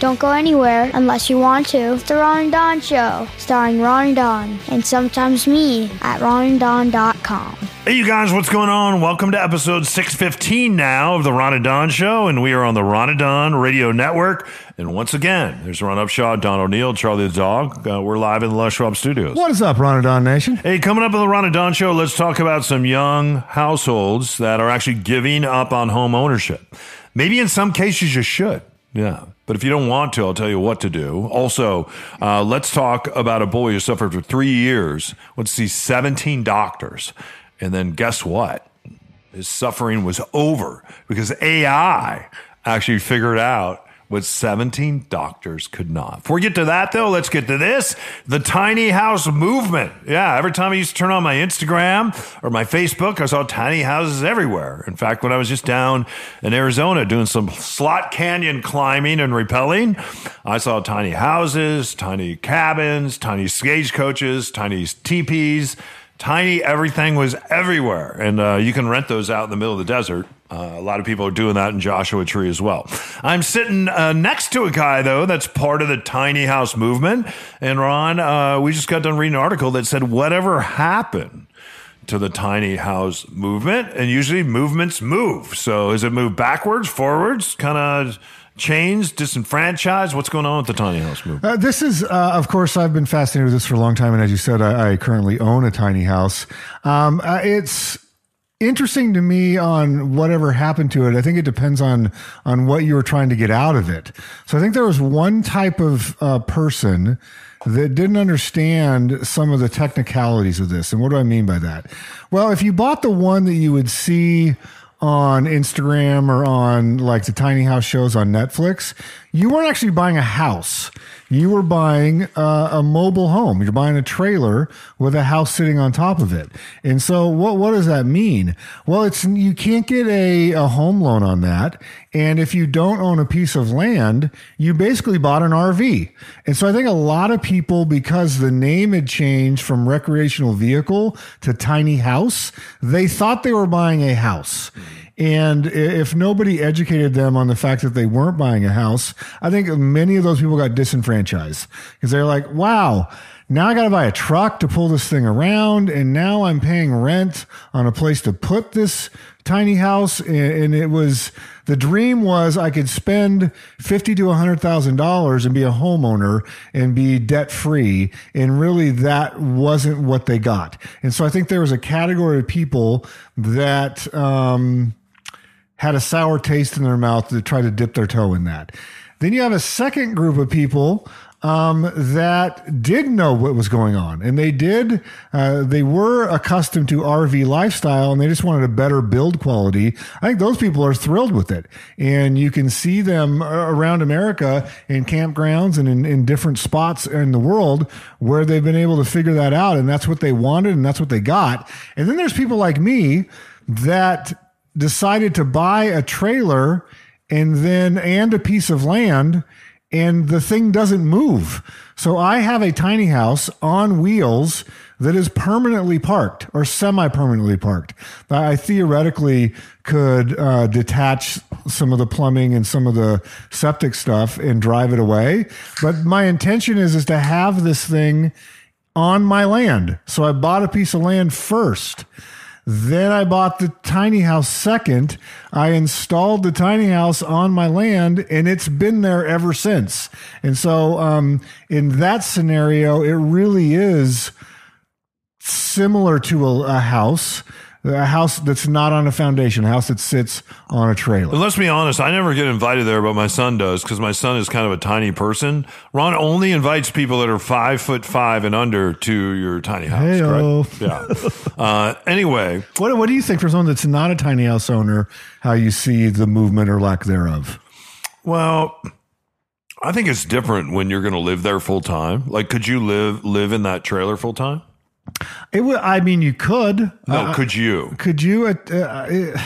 Don't go anywhere unless you want to. It's the Ron and Don Show, starring Ron and Don, and sometimes me at ronanddon.com. Hey, you guys, what's going on? Welcome to episode 615 now of the Ron and Don Show, and we are on the Ron and Don Radio Network. And once again, there's Ron Upshaw, Don O'Neill, Charlie the Dog. Uh, we're live in the Les Schwab Studios. What is up, Ronadon Nation? Hey, coming up on the Ron and Don Show, let's talk about some young households that are actually giving up on home ownership. Maybe in some cases you should. Yeah. But if you don't want to, I'll tell you what to do. Also, uh, let's talk about a boy who suffered for three years, went to see 17 doctors. And then guess what? His suffering was over because AI actually figured out what 17 doctors could not. Before we get to that, though, let's get to this the tiny house movement. Yeah, every time I used to turn on my Instagram or my Facebook, I saw tiny houses everywhere. In fact, when I was just down in Arizona doing some slot canyon climbing and rappelling, I saw tiny houses, tiny cabins, tiny stagecoaches, tiny teepees. Tiny everything was everywhere. And uh, you can rent those out in the middle of the desert. Uh, a lot of people are doing that in Joshua Tree as well. I'm sitting uh, next to a guy, though, that's part of the tiny house movement. And Ron, uh, we just got done reading an article that said, whatever happened to the tiny house movement? And usually movements move. So is it move backwards, forwards, kind of changed, disenfranchised? What's going on with the tiny house movement? Uh, this is, uh, of course, I've been fascinated with this for a long time, and as you said, I, I currently own a tiny house. Um, uh, it's interesting to me on whatever happened to it. I think it depends on on what you were trying to get out of it. So I think there was one type of uh, person that didn't understand some of the technicalities of this. And what do I mean by that? Well, if you bought the one that you would see on Instagram or on like the tiny house shows on Netflix, you weren't actually buying a house. You were buying uh, a mobile home. You're buying a trailer with a house sitting on top of it. And so what, what does that mean? Well, it's, you can't get a, a home loan on that. And if you don't own a piece of land, you basically bought an RV. And so I think a lot of people, because the name had changed from recreational vehicle to tiny house, they thought they were buying a house. And if nobody educated them on the fact that they weren't buying a house, I think many of those people got disenfranchised because they're like, wow, now I got to buy a truck to pull this thing around. And now I'm paying rent on a place to put this tiny house. And it was the dream was I could spend fifty to a hundred thousand dollars and be a homeowner and be debt free. And really that wasn't what they got. And so I think there was a category of people that, um, had a sour taste in their mouth to try to dip their toe in that. Then you have a second group of people um, that did know what was going on, and they did. Uh, they were accustomed to RV lifestyle, and they just wanted a better build quality. I think those people are thrilled with it, and you can see them around America in campgrounds and in, in different spots in the world where they've been able to figure that out, and that's what they wanted, and that's what they got. And then there's people like me that decided to buy a trailer and then and a piece of land and the thing doesn't move. So I have a tiny house on wheels that is permanently parked or semi permanently parked. I theoretically could uh, detach some of the plumbing and some of the septic stuff and drive it away. But my intention is, is to have this thing on my land. So I bought a piece of land first. Then I bought the tiny house second. I installed the tiny house on my land and it's been there ever since. And so, um, in that scenario, it really is similar to a, a house a house that's not on a foundation, a house that sits on a trailer. And let's be honest, I never get invited there, but my son does because my son is kind of a tiny person. Ron only invites people that are five foot five and under to your tiny house. Hey-o. Correct? Yeah. uh, anyway, What, what do you think for someone that's not a tiny house owner, how you see the movement or lack thereof? well, I think it's different when you're going to live there full time. Like, could you live live in that trailer full time? It would. I mean, you could. No, Uh, could you? could you? Uh, uh,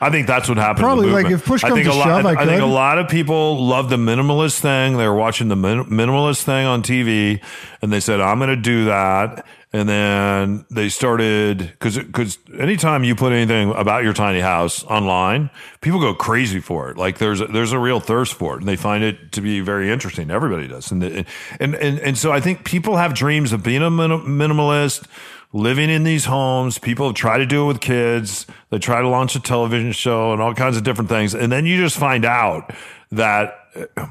I think that's what happened. Probably, like, if push comes to a lot, shove, I I think a lot of people love the minimalist thing. They were watching the min- minimalist thing on TV, and they said, "I'm going to do that." And then they started because because anytime you put anything about your tiny house online, people go crazy for it. Like there's there's a real thirst for it, and they find it to be very interesting. Everybody does, and the, and and and so I think people have dreams of being a minimalist living in these homes. People try to do it with kids. They try to launch a television show and all kinds of different things. And then you just find out that uh,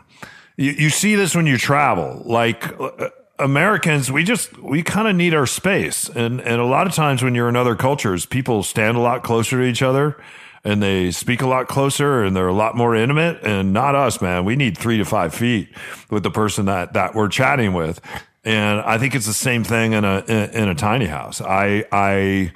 you, you see this when you travel. Like uh, Americans, we just, we kind of need our space. And, and a lot of times when you're in other cultures, people stand a lot closer to each other and they speak a lot closer and they're a lot more intimate and not us, man. We need three to five feet with the person that, that we're chatting with. And I think it's the same thing in a, in, in a tiny house. I, I,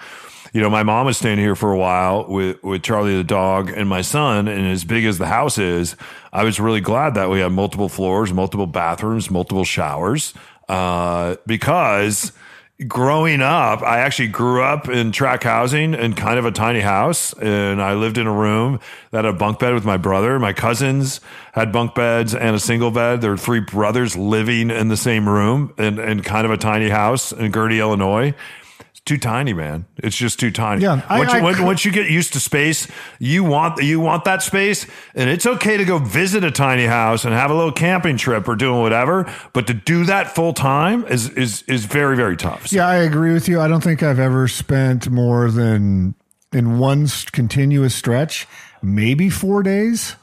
you know, my mom was staying here for a while with, with Charlie the dog and my son. And as big as the house is, I was really glad that we had multiple floors, multiple bathrooms, multiple showers, uh, because growing up, I actually grew up in track housing in kind of a tiny house. And I lived in a room that had a bunk bed with my brother. My cousins had bunk beds and a single bed. There were three brothers living in the same room in, in kind of a tiny house in Gurnee, Illinois. Too tiny, man. It's just too tiny. Yeah, I- once, you, I when- once you get used to space, you want you want that space, and it's okay to go visit a tiny house and have a little camping trip or doing whatever. But to do that full time is is is very very tough. So- Yeah, I agree with you. I don't think I've ever spent more than in one continuous stretch, maybe four days.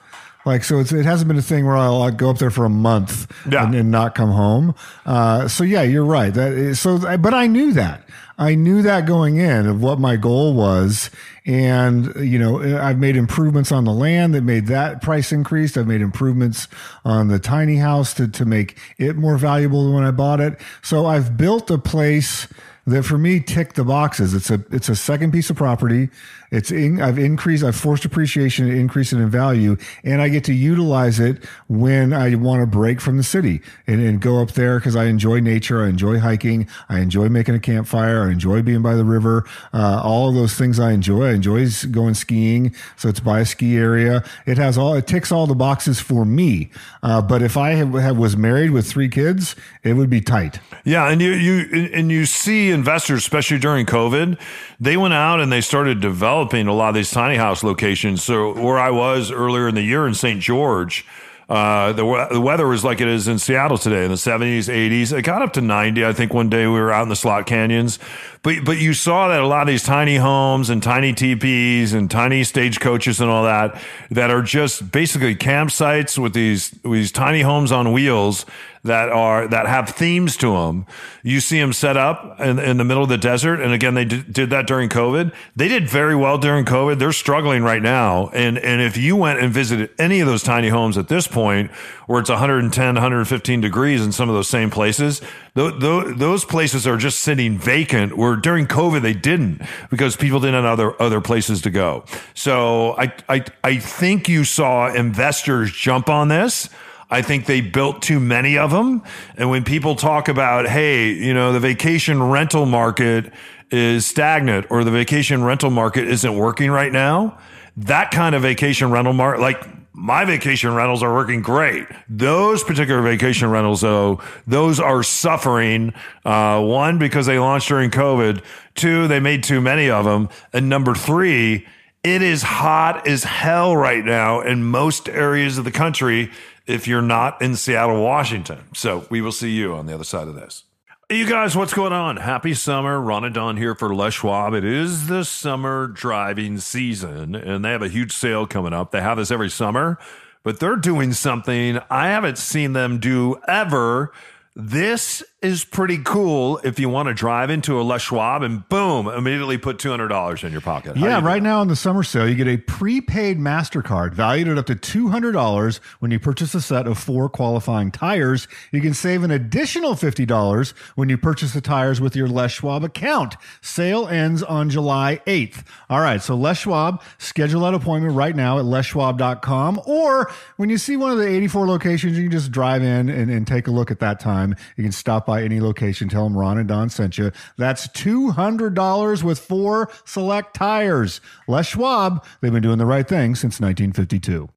Like so, it's, it hasn't been a thing where I'll, I'll go up there for a month Yeah. and, and not come home. Uh, so yeah, you're right. That is, so, but I knew that. I knew that going in of what my goal was, and you know, I've made improvements on the land that made that price increased. I've made improvements on the tiny house to to make it more valuable than when I bought it. So I've built a place that for me ticked the boxes. It's a it's a second piece of property. It's in, I've increased I've forced appreciation and increase in value, and I get to utilize it when I want to break from the city and, and go up there because I enjoy nature. I enjoy hiking. I enjoy making a campfire. I enjoy being by the river. Uh, all of those things I enjoy. I enjoy going skiing. So it's by a ski area. It has all it ticks all the boxes for me. Uh, but if I have, have, was married with three kids, it would be tight. Yeah, and you you and you see investors, especially during COVID, they went out and they started developing a lot of these tiny house locations. So where I was earlier in the year in St. George, uh, the, the weather was like it is in Seattle today in the 70s, 80s. It got up to 90. I think one day we were out in the slot canyons, but but you saw that a lot of these tiny homes and tiny teepees and tiny stagecoaches and all that that are just basically campsites with these with these tiny homes on wheels that are that have themes to them. You see them set up in, in the middle of the desert, and again, they did, did that during COVID. They did very well during COVID. They're struggling right now, and and if you went and visited any of those tiny homes at this point, where it's 110, 115 degrees in some of those same places, th- th- those places are just sitting vacant. Where during COVID they didn't because people didn't have other other places to go. So I I I think you saw investors jump on this. I think they built too many of them. And when people talk about, hey, you know, the vacation rental market is stagnant or the vacation rental market isn't working right now, that kind of vacation rental market, like my vacation rentals are working great. Those particular vacation rentals, though, those are suffering. Uh, one, because they launched during COVID. Two, they made too many of them. And number three, it is hot as hell right now in most areas of the country if you're not in Seattle, Washington. So we will see you on the other side of this. You guys, what's going on? Happy summer. Ron and Don here for Les Schwab. It is the summer driving season, and they have a huge sale coming up. They have this every summer, but they're doing something I haven't seen them do ever This is pretty cool if you want to drive into a Les Schwab and boom, immediately put $200 in your pocket. How Yeah, you right now in the summer sale, you get a prepaid MasterCard valued at up to $200 when you purchase a set of four qualifying tires. You can save an additional $50 when you purchase the tires with your Les Schwab account. Sale ends on July 8th. All right, so Les Schwab, schedule that appointment right now at leschwab.com. Or when you see one of the 84 locations, you can just drive in and, and take a look at that time. You can stop by any location, tell them Ron and Don sent you. That's $200 with four select tires. Les Schwab, they've been doing the right thing since 1952.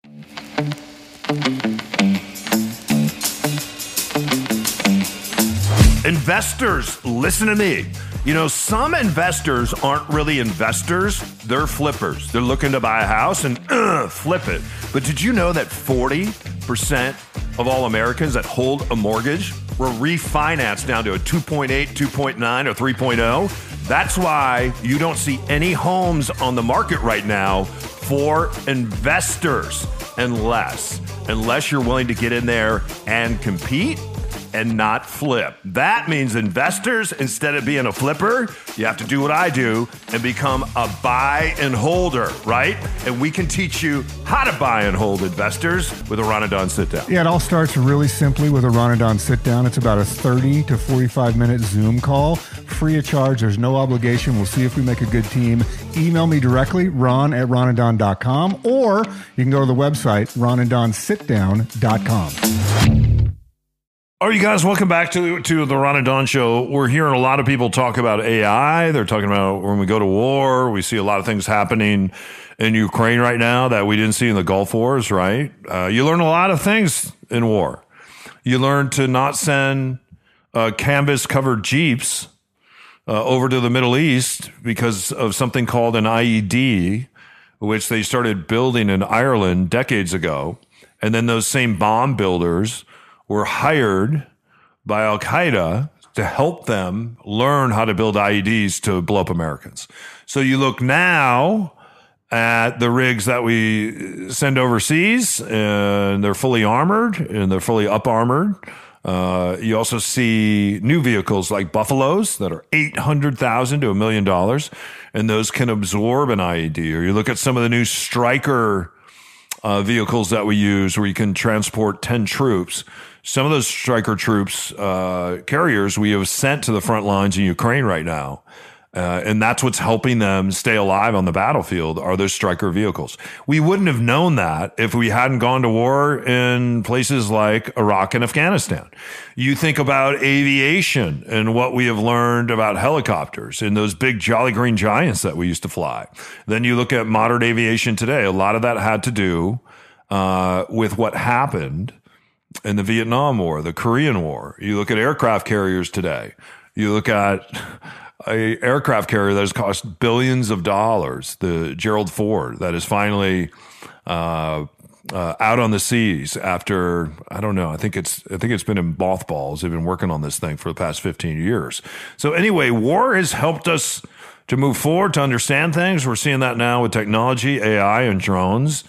Investors, listen to me. You know, some investors aren't really investors, they're flippers. They're looking to buy a house and uh, flip it. But did you know that 40% of all Americans that hold a mortgage were refinanced down to a 2.8, 2.9, or 3.0? That's why you don't see any homes on the market right now for investors unless unless you're willing to get in there and compete and not flip. That means investors, instead of being a flipper, you have to do what I do and become a buy and holder, right? And we can teach you how to buy and hold investors with a Ronadon sit down. Yeah, it all starts really simply with a Ronadon sit down. It's about a 30 to 45 minute Zoom call, free of charge. There's no obligation. We'll see if we make a good team. Email me directly, ron at ronanddon.com, or you can go to the website, ronanddonsitdown.com. All right, you guys, welcome back to to the Ron and Don Show. We're hearing a lot of people talk about AI. They're talking about when we go to war, we see a lot of things happening in Ukraine right now that we didn't see in the Gulf Wars. Right? Uh, you learn a lot of things in war. You learn to not send uh, canvas covered jeeps uh, over to the Middle East because of something called an IED, which they started building in Ireland decades ago, and then those same bomb builders were hired by Al Qaeda to help them learn how to build IEDs to blow up Americans. So you look now at the rigs that we send overseas, and they're fully armored and they're fully up armored. Uh, you also see new vehicles like Buffaloes that are eight hundred thousand to a million dollars, and those can absorb an IED. Or you look at some of the new Stryker uh, vehicles that we use where you can transport 10 troops. Some of those Stryker troops, uh, carriers we have sent to the front lines in Ukraine right now. Uh, and that's what's helping them stay alive on the battlefield are those Stryker vehicles. We wouldn't have known that if we hadn't gone to war in places like Iraq and Afghanistan. You think about aviation and what we have learned about helicopters and those big Jolly Green Giants that we used to fly. Then you look at modern aviation today. A lot of that had to do uh, with what happened in the Vietnam War, the Korean War. You look at aircraft carriers today. You look at a aircraft carrier that has cost billions of dollars, the Gerald Ford, that is finally uh, uh, out on the seas after I don't know. I think it's I think it's been in mothballs. They've been working on this thing for the past fifteen years. So anyway, war has helped us to move forward to understand things. We're seeing that now with technology, AI, and drones.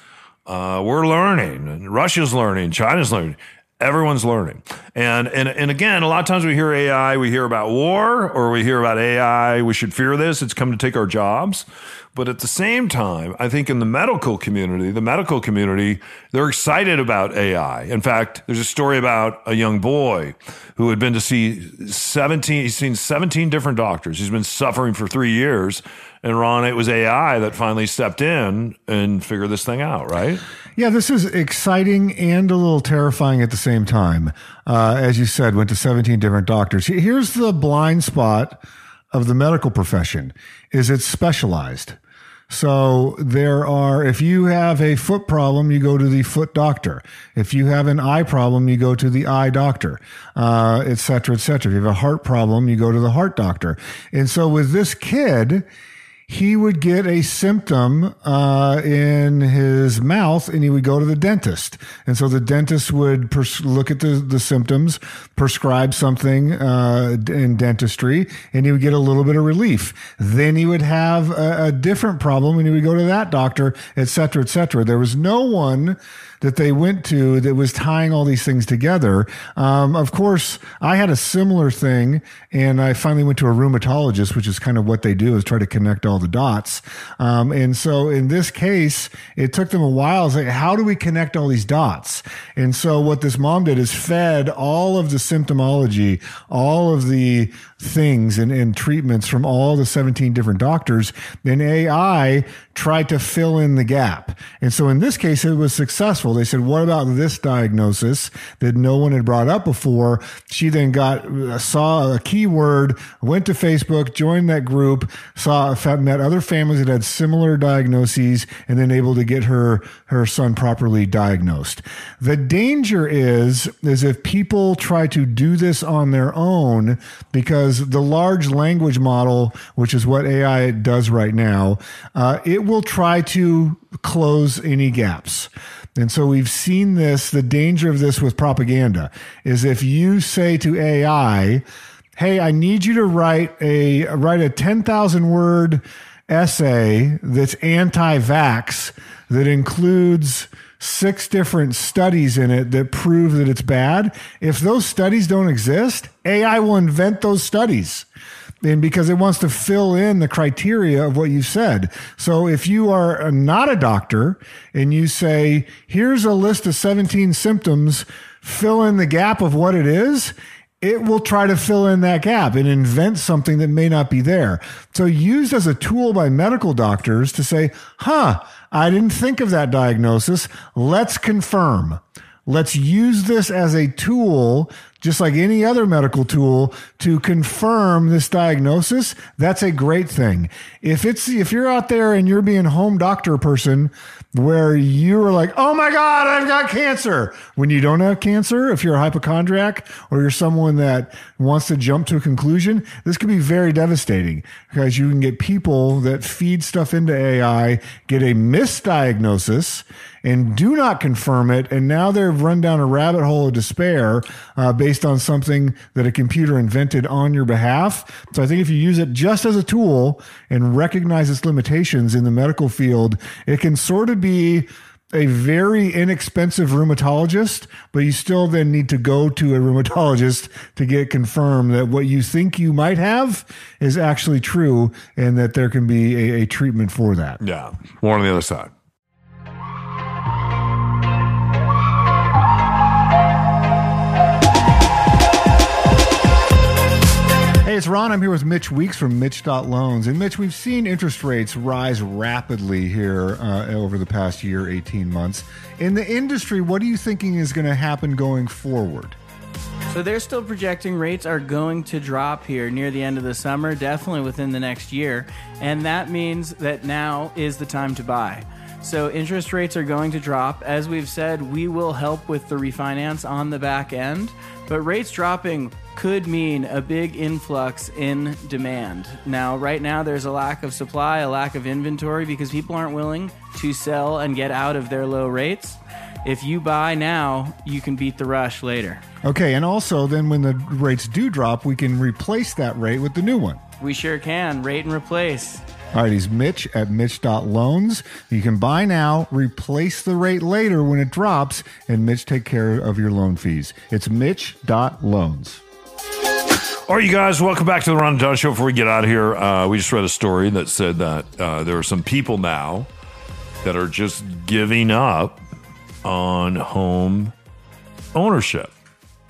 Uh, we're learning, Russia's learning, China's learning. Everyone's learning. And, and, and again, a lot of times we hear AI, we hear about war or we hear about AI, we should fear this, it's come to take our jobs. But at the same time, I think in the medical community, the medical community, they're excited about AI. In fact, there's a story about a young boy who had been to see 17, he's seen 17 different doctors. He's been suffering for three years. And Ron, it was AI that finally stepped in and figured this thing out, right? Yeah, this is exciting and a little terrifying at the same time. Uh, as you said, went to 17 different doctors. Here's the blind spot of the medical profession is it's specialized. So there are, if you have a foot problem, you go to the foot doctor. If you have an eye problem, you go to the eye doctor, uh, et cetera, et cetera. If you have a heart problem, you go to the heart doctor. And so with this kid, he would get a symptom uh, in his mouth and he would go to the dentist. And so the dentist would pers- look at the, the symptoms, prescribe something uh, in dentistry, and he would get a little bit of relief. Then he would have a, a different problem and he would go to that doctor, et cetera, et cetera. There was no one that they went to that was tying all these things together. Um, of course, I had a similar thing, and I finally went to a rheumatologist, which is kind of what they do is try to connect all the dots. Um, and so in this case, it took them a while. It's like, how do we connect all these dots? And so what this mom did is fed all of the symptomology, all of the things and, and treatments from all the 17 different doctors. Then AI tried to fill in the gap. And so in this case, it was successful. They said, what about this diagnosis that no one had brought up before? She then got, uh, saw a keyword, went to Facebook, joined that group, saw, met other families that had similar diagnoses and then able to get her, her son properly diagnosed. The danger is, is if people try to do this on their own because the large language model, which is what AI does right now, uh, it will try to close any gaps. And so we've seen this, the danger of this with propaganda is if you say to AI, Hey, I need you to write a, write a 10,000 word essay that's anti-vax that includes six different studies in it that prove that it's bad. If those studies don't exist, AI will invent those studies. And because it wants to fill in the criteria of what you said. So if you are not a doctor and you say, here's a list of 17 symptoms, fill in the gap of what it is, it will try to fill in that gap and invent something that may not be there. So used as a tool by medical doctors to say, huh, I didn't think of that diagnosis. Let's confirm. Let's use this as a tool, just like any other medical tool, to confirm this diagnosis. That's a great thing. If it's, if you're out there and you're being home doctor person where you're like, oh my God, I've got cancer. When you don't have cancer, if you're a hypochondriac or you're someone that wants to jump to a conclusion, this could be very devastating because you can get people that feed stuff into AI, get a misdiagnosis and do not confirm it. And now they've run down a rabbit hole of despair uh, based on something that a computer invented on your behalf. So I think if you use it just as a tool and recognize its limitations in the medical field, it can sort of be a very inexpensive rheumatologist, but you still then need to go to a rheumatologist to get confirmed that what you think you might have is actually true and that there can be a, a treatment for that. Yeah. More on the other side. It's Ron. I'm here with Mitch Weeks from Mitch.loans. And Mitch, we've seen interest rates rise rapidly here uh, over the past year, 18 months. In the industry, what are you thinking is going to happen going forward? So they're still projecting rates are going to drop here near the end of the summer, definitely within the next year. And that means that now is the time to buy. So interest rates are going to drop. As we've said, we will help with the refinance on the back end, but rates dropping could mean a big influx in demand. Now, right now, there's a lack of supply, a lack of inventory because people aren't willing to sell and get out of their low rates. If you buy now, you can beat the rush later. Okay, and also then when the rates do drop, we can replace that rate with the new one. We sure can. Rate and replace. All right, he's Mitch at Mitch.loans. You can buy now, replace the rate later when it drops, and Mitch take care of your loan fees. It's Mitch.loans. All right, you guys, welcome back to the Ron and Don Show. Before we get out of here, uh, we just read a story that said that uh, there are some people now that are just giving up on home ownership.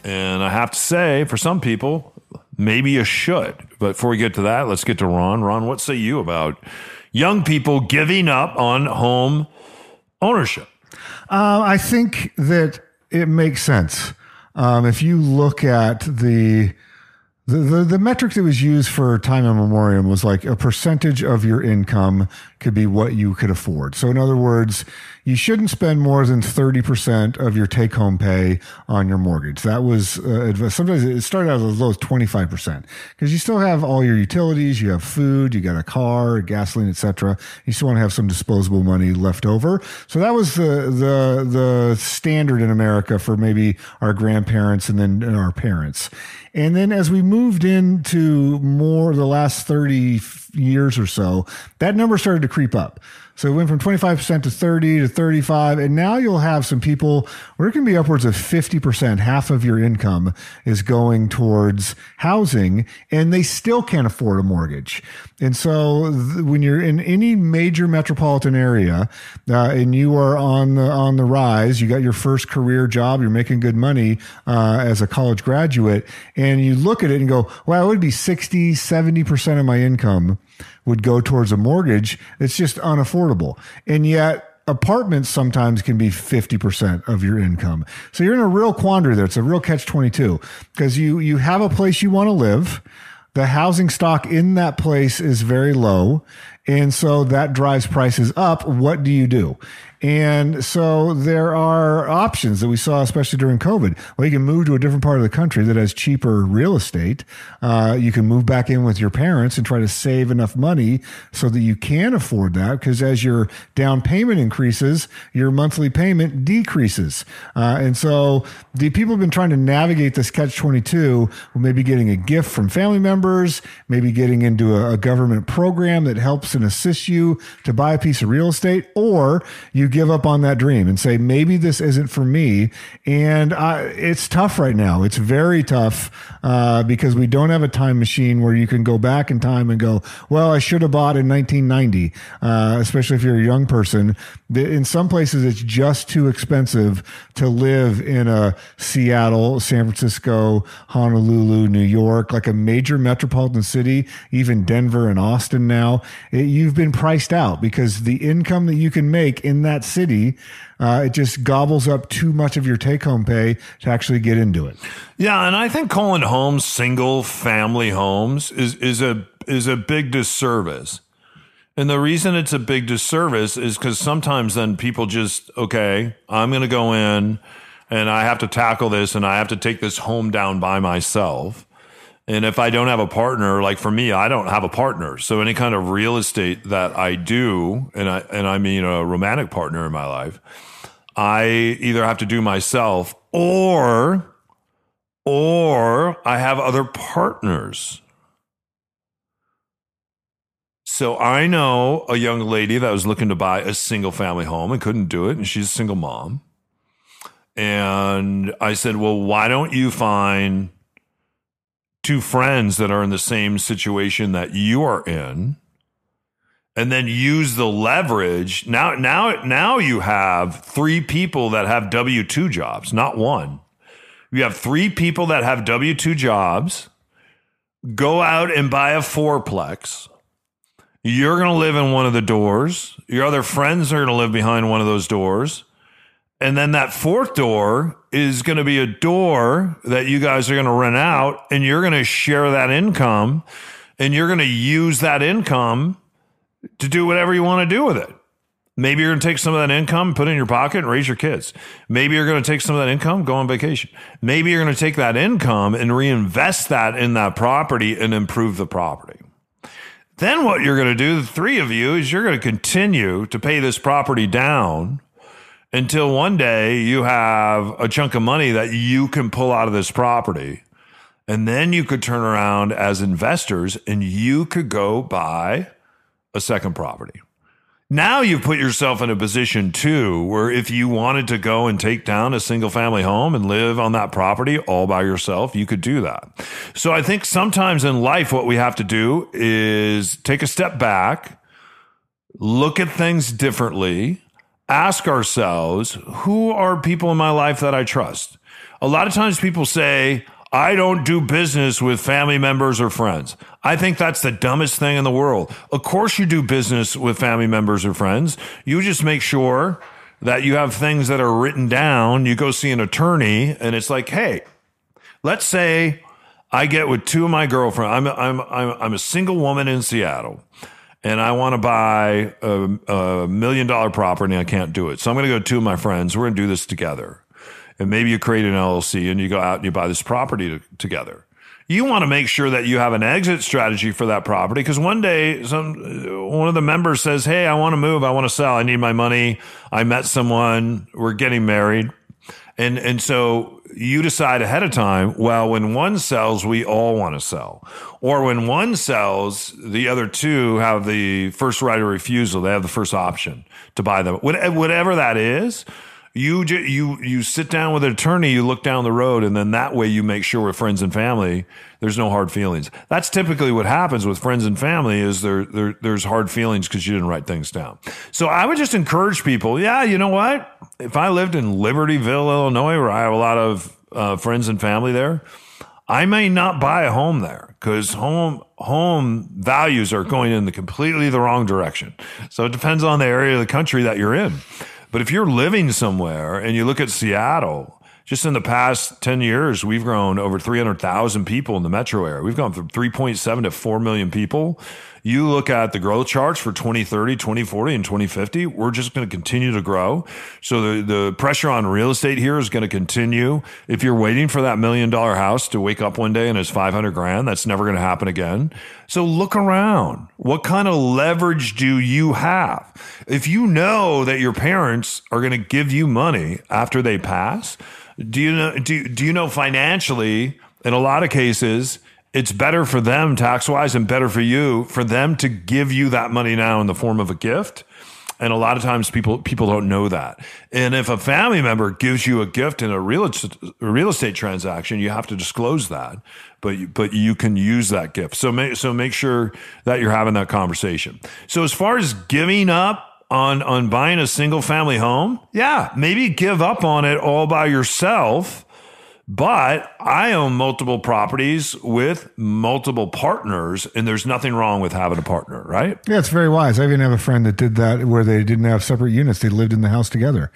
And I have to say, for some people, maybe you should. But before we get to that, let's get to Ron. Ron, what say you about young people giving up on home ownership? Uh, I think that it makes sense. Um, if you look at the the, the, the metric that was used for time in memoriam was like a percentage of your income could be what you could afford. So in other words, you shouldn't spend more than 30% of your take home pay on your mortgage. That was, uh, sometimes it started out as low as 25% because you still have all your utilities, you have food, you got a car, gasoline, etc. You still want to have some disposable money left over. So that was the, the, the standard in America for maybe our grandparents and then our parents. And then as we moved into more the last 30 years or so, that number started to creep up. So it went from 25% to 30 to 35. And now you'll have some people where it can be upwards of 50%. Half of your income is going towards housing and they still can't afford a mortgage. And so th- when you're in any major metropolitan area uh, and you are on the, on the rise, you got your first career job, you're making good money uh, as a college graduate, and you look at it and go, well, it would be 60, 70% of my income would go towards a mortgage. It's just unaffordable. And yet, apartments sometimes can be 50% of your income. So you're in a real quandary there. It's a real catch 22 because you, you have a place you want to live. The housing stock in that place is very low. And so that drives prices up. What do you do? And so there are options that we saw, especially during COVID. Well, you can move to a different part of the country that has cheaper real estate. Uh, you can move back in with your parents and try to save enough money so that you can afford that. Because as your down payment increases, your monthly payment decreases. Uh, and so the people have been trying to navigate this catch 22, maybe getting a gift from family members, maybe getting into a, a government program that helps and assists you to buy a piece of real estate, or you give up on that dream and say, maybe this isn't for me. And it's tough right now. It's very tough uh, because we don't have a time machine where you can go back in time and go, well, I should have bought in 1990, uh, especially if you're a young person. In some places, it's just too expensive to live in a Seattle, San Francisco, Honolulu, New York, like a major metropolitan city, even Denver and Austin now. It, you've been priced out because the income that you can make in that city, uh, it just gobbles up too much of your take home pay to actually get into it. Yeah, and I think calling homes single family homes is is a is a big disservice. And the reason it's a big disservice is because sometimes then people just, okay, I'm going to go in and I have to tackle this and I have to take this home down by myself. And if I don't have a partner, like for me, I don't have a partner. So any kind of real estate that I do, and I and I mean a romantic partner in my life, I either have to do myself or or I have other partners. So I know a young lady that was looking to buy a single family home and couldn't do it, and she's a single mom. And I said, Well, why don't you find two friends that are in the same situation that you are in? And then use the leverage. Now, now, now you have three people that have W 2 jobs, not one. You have three people that have W 2 jobs. Go out and buy a fourplex. You're going to live in one of the doors. Your other friends are going to live behind one of those doors. And then that fourth door is going to be a door that you guys are going to rent out and you're going to share that income and you're going to use that income to do whatever you want to do with it. Maybe you're going to take some of that income, put it in your pocket, and raise your kids. Maybe you're going to take some of that income, go on vacation. Maybe you're going to take that income and reinvest that in that property and improve the property. Then what you're going to do, the three of you, is you're going to continue to pay this property down until one day you have a chunk of money that you can pull out of this property. And then you could turn around as investors and you could go buy a second property. Now you've put yourself in a position too where if you wanted to go and take down a single family home and live on that property all by yourself, you could do that. So I think sometimes in life, what we have to do is take a step back, look at things differently, ask ourselves, who are people in my life that I trust? A lot of times people say, I don't do business with family members or friends. I think that's the dumbest thing in the world. Of course, you do business with family members or friends. You just make sure that you have things that are written down. You go see an attorney, and it's like, hey, let's say I get with two of my girlfriends. I'm, I'm, I'm, I'm a single woman in Seattle and I want to buy a, a million dollar property I can't do it. So I'm going to go to two of my friends. We're going to do this together and maybe you create an LLC and you go out and you buy this property to, together. You want to make sure that you have an exit strategy for that property because one day some one of the members says, "Hey, I want to move. I want to sell. I need my money. I met someone. We're getting married." And and so you decide ahead of time, well, when one sells, we all want to sell. Or when one sells, the other two have the first right of refusal. They have the first option to buy them. Whatever that is, you you you sit down with an attorney, you look down the road, and then that way you make sure with friends and family there's no hard feelings. That's typically what happens with friends and family is there, there there's hard feelings because you didn't write things down. So I would just encourage people. Yeah, you know what? If I lived in Libertyville, Illinois, where I have a lot of uh, friends and family there, I may not buy a home there because home home values are going in the completely the wrong direction. So it depends on the area of the country that you're in. But if you're living somewhere and you look at Seattle, just in the past 10 years, we've grown over 300,000 people in the metro area. We've gone from 3.7 to 4 million people. You look at the growth charts for 2030, 2040, and 2050, we're just going to continue to grow. So the, the pressure on real estate here is going to continue. If you're waiting for that million dollar house to wake up one day and it's 500 grand, that's never going to happen again. So look around. What kind of leverage do you have? If you know that your parents are going to give you money after they pass, do you know do, do you know financially in a lot of cases it's better for them tax wise and better for you for them to give you that money now in the form of a gift. And a lot of times people people don't know that. And if a family member gives you a gift in a real a real estate transaction you have to disclose that but you, but you can use that gift. So make so make sure that you're having that conversation. So as far as giving up on on buying a single family home yeah maybe give up on it all by yourself but I own multiple properties with multiple partners, and there's nothing wrong with having a partner, right? Yeah, it's very wise. I even have a friend that did that where they didn't have separate units. They lived in the house together.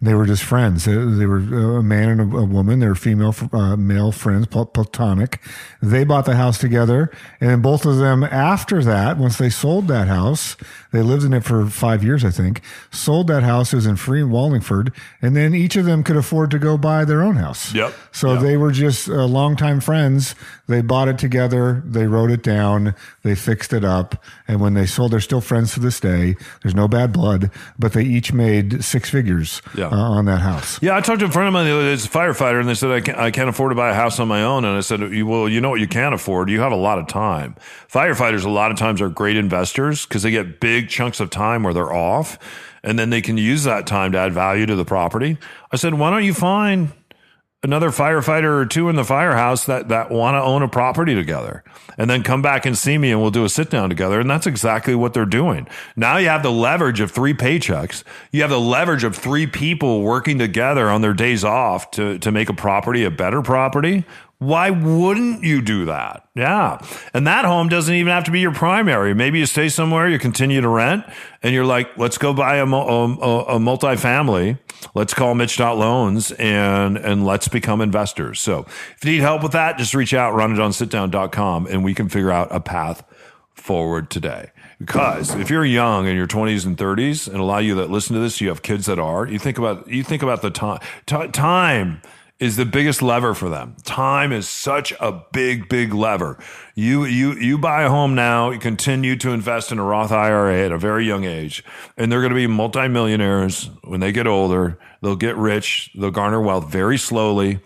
They were just friends. They, were a man and a, woman. They were female, uh, male friends, platonic. They bought the house together. And then both of them, after that, once they sold that house, they lived in it for five years, I think, sold that house. It was in Free Wallingford. And then each of them could afford to go buy their own house. Yep. So Yep. they were just uh, longtime friends. They bought it together. They wrote it down. They fixed it up. And when they sold, they're still friends to this day. There's no bad blood, but they each made six figures Yeah. uh, on that house. Yeah, I talked to a friend of mine the other day, it's a firefighter, and they said, I can't, I can't afford to buy a house on my own. And I said, well, you know what you can't afford? You have a lot of time. Firefighters, a lot of times, are great investors because they get big chunks of time where they're off, and then they can use that time to add value to the property. I said, why don't you find another firefighter or two in the firehouse that, that want to own a property together and then come back and see me and we'll do a sit down together. And that's exactly what they're doing. Now you have the leverage of three paychecks. You have the leverage of three people working together on their days off to, to make a property a better property. Why wouldn't you do that? Yeah. And that home doesn't even have to be your primary. Maybe you stay somewhere, you continue to rent, and you're like, let's go buy a, mu- um, a, a multifamily. Let's call Mitch.loans and, and let's become investors. So if you need help with that, just reach out, ronanddonsitdown.com, and we can figure out a path forward today. Because if you're young in your 20s and 30s, and a lot of you that listen to this, you have kids that are, you think about you think about the time. Ti- time is the biggest lever for them. Time is such a big, big lever. You you you buy a home now, you continue to invest in a Roth IRA at a very young age, and they're going to be multimillionaires when they get older. They'll get rich, they'll garner wealth very slowly.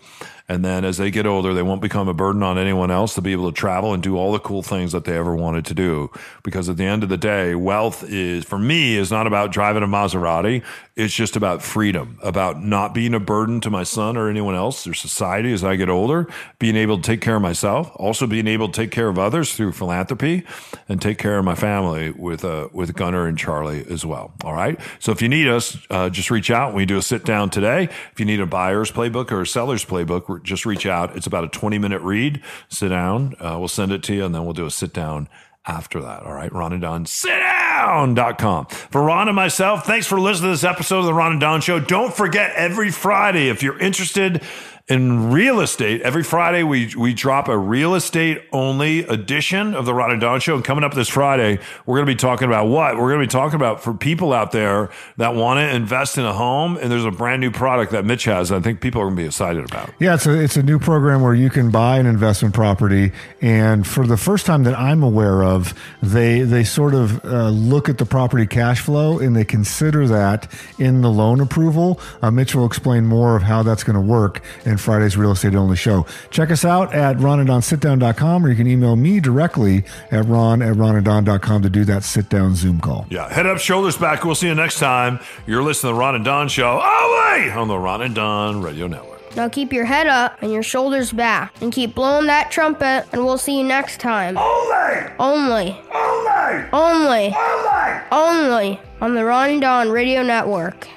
And then as they get older, they won't become a burden on anyone else to be able to travel and do all the cool things that they ever wanted to do. Because at the end of the day, wealth is, for me, is not about driving a Maserati. It's just about freedom, about not being a burden to my son or anyone else or society as I get older, being able to take care of myself, also being able to take care of others through philanthropy and take care of my family with, uh, with Gunnar and Charlie as well. All right. So if you need us, uh, just reach out. We do a sit down today. If you need a buyer's playbook or a seller's playbook, just reach out. It's about a 20 minute read. Sit down. Uh, we'll send it to you and then we'll do a sit down after that. All right. Ron and Don, sit down.com. For Ron and myself, thanks for listening to this episode of the Ron and Don Show. Don't forget every Friday, if you're interested in real estate, every Friday we, we drop a real estate only edition of the Ron and Don Show. And coming up this Friday, we're going to be talking about what? We're going to be talking about for people out there that want to invest in a home. And there's a brand new product that Mitch has. I think people are going to be excited about. Yeah, it's a it's a new program where you can buy an investment property, and for the first time that I'm aware of, they they sort of uh, look at the property cash flow and they consider that in the loan approval. Uh, Mitch will explain more of how that's going to work, and and Friday's Real Estate Only Show. Check us out at ronanddonsitdown.com or you can email me directly at ron at ronanddon.com to do that sit down Zoom call. Yeah, head up, shoulders back. We'll see you next time. You're listening to the Ron and Don Show. Away on the Ron and Don Radio Network. Now keep your head up and your shoulders back and keep blowing that trumpet, and we'll see you next time. Only, Only, only, only, only. only on the Ron and Don Radio Network.